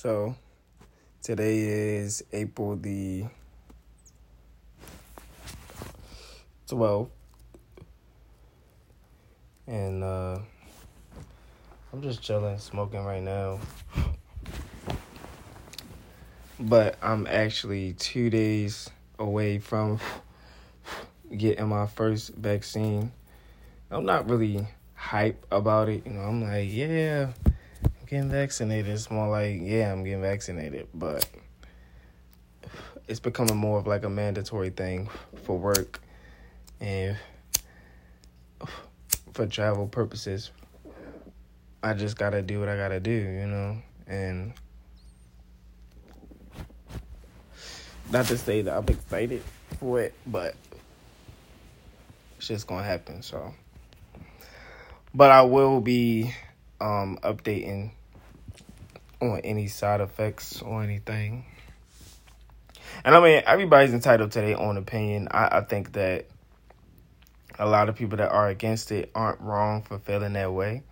So today is April the 12th. And uh I'm just chilling, smoking right now. But I'm actually 2 days away from getting my first vaccine. I'm not really hype about it. You know, I'm like, yeah, getting vaccinated. It's more like, yeah, I'm getting vaccinated. But it's becoming more of like a mandatory thing for work and for travel purposes. I just gotta do what I gotta do, you know? And not to say that I'm excited for it, but it's just gonna happen, so but I will be um, updating on any side effects or anything. And I mean, everybody's entitled to their own opinion. I, I think that a lot of people that are against it aren't wrong for feeling that way.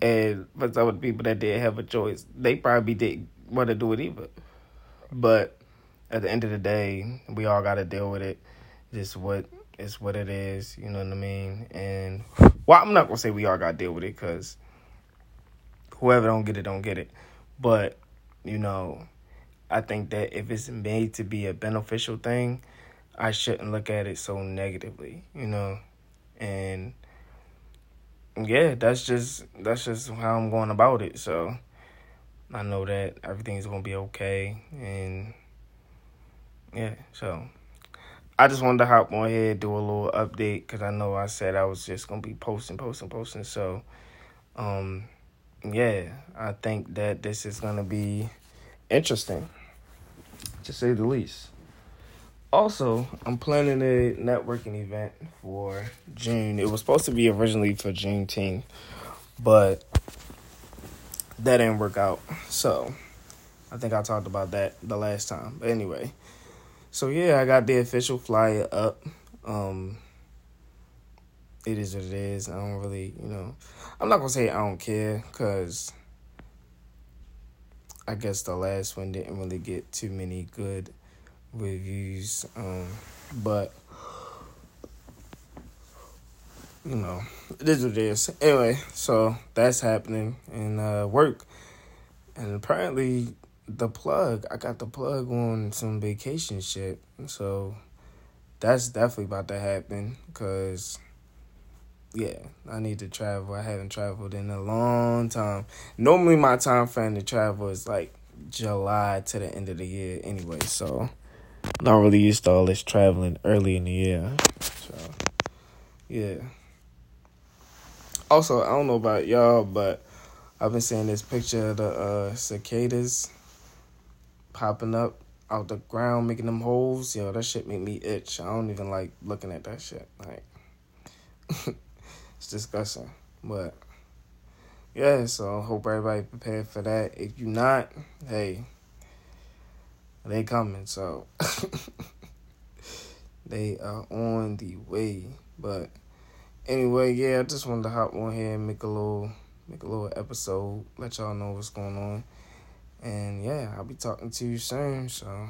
And for some of the people that did have a choice, they probably didn't want to do it either. But at the end of the day, we all got to deal with it. Just what it's what it is. You know what I mean? And well, I'm not gonna say we all got to deal with it because whoever don't get it don't get it. But you know, I think that if it's made to be a beneficial thing, I shouldn't look at it so negatively. You know, and yeah, that's just that's just how I'm going about it. So I know that everything's gonna be okay, and yeah, so I just wanted to hop on here, do a little update because I know I said I was just gonna be posting, posting, posting. So, um, yeah, I think that this is gonna be interesting, to say the least. Also, I'm planning a networking event for June. It was supposed to be originally for Juneteenth, but that didn't work out. So, I think I talked about that the last time. But anyway. So yeah, I got the official flyer up. Um it is what it is. I don't really, you know, I'm not gonna say I don't care because I guess the last one didn't really get too many good reviews. Um, but you know, it is what it is. Anyway, so that's happening in uh, work, and apparently the plug. I got the plug on some vacation shit. So that's definitely about to happen because yeah, I need to travel. I haven't traveled in a long time. Normally my time frame to travel is like July to the end of the year anyway, so I'm not really used to all this traveling early in the year. So yeah. Also, I don't know about y'all, but I've been seeing this picture of the uh, cicadas popping up out the ground, making them holes. Yo, that shit make me itch. I don't even like looking at that shit. Like, it's disgusting. But yeah, so hope everybody prepared for that. If you're not, hey, they coming. So they are on the way. But anyway, yeah, I just wanted to hop on here and make a little make a little episode, let y'all know what's going on. And yeah, I'll be talking to you soon. So.